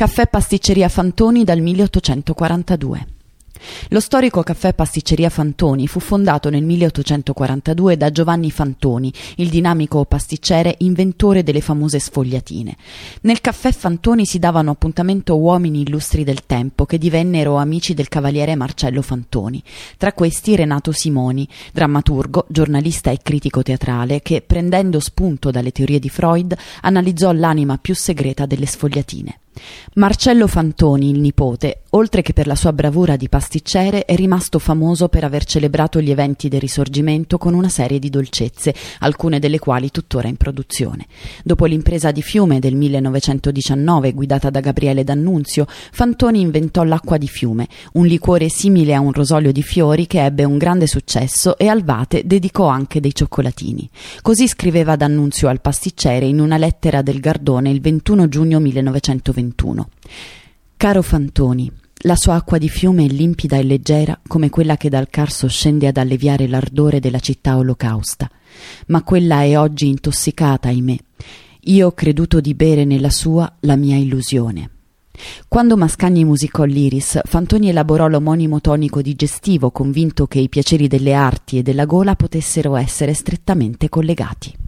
Caffè Pasticceria Fantoni dal 1842. Lo storico caffè Pasticceria Fantoni fu fondato nel 1842 da Giovanni Fantoni, il dinamico pasticcere inventore delle famose sfogliatine. Nel caffè Fantoni si davano appuntamento uomini illustri del tempo che divennero amici del cavaliere Marcello Fantoni. Tra questi Renato Simoni, drammaturgo, giornalista e critico teatrale che, prendendo spunto dalle teorie di Freud, analizzò l'anima più segreta delle sfogliatine. Marcello Fantoni, il nipote, oltre che per la sua bravura di pasticcere, è rimasto famoso per aver celebrato gli eventi del Risorgimento con una serie di dolcezze, alcune delle quali tuttora in produzione. Dopo l'impresa di Fiume del 1919, guidata da Gabriele D'Annunzio, Fantoni inventò l'acqua di fiume, un liquore simile a un rosolio di fiori che ebbe un grande successo e al Vate dedicò anche dei cioccolatini. Così scriveva D'Annunzio al pasticcere in una lettera del Gardone il 21 giugno 1921. 2021. Caro Fantoni, la sua acqua di fiume è limpida e leggera come quella che dal Carso scende ad alleviare l'ardore della città olocausta, ma quella è oggi intossicata, ahimè. Io ho creduto di bere nella sua la mia illusione. Quando Mascagni musicò l'Iris, Fantoni elaborò l'omonimo tonico digestivo, convinto che i piaceri delle arti e della gola potessero essere strettamente collegati.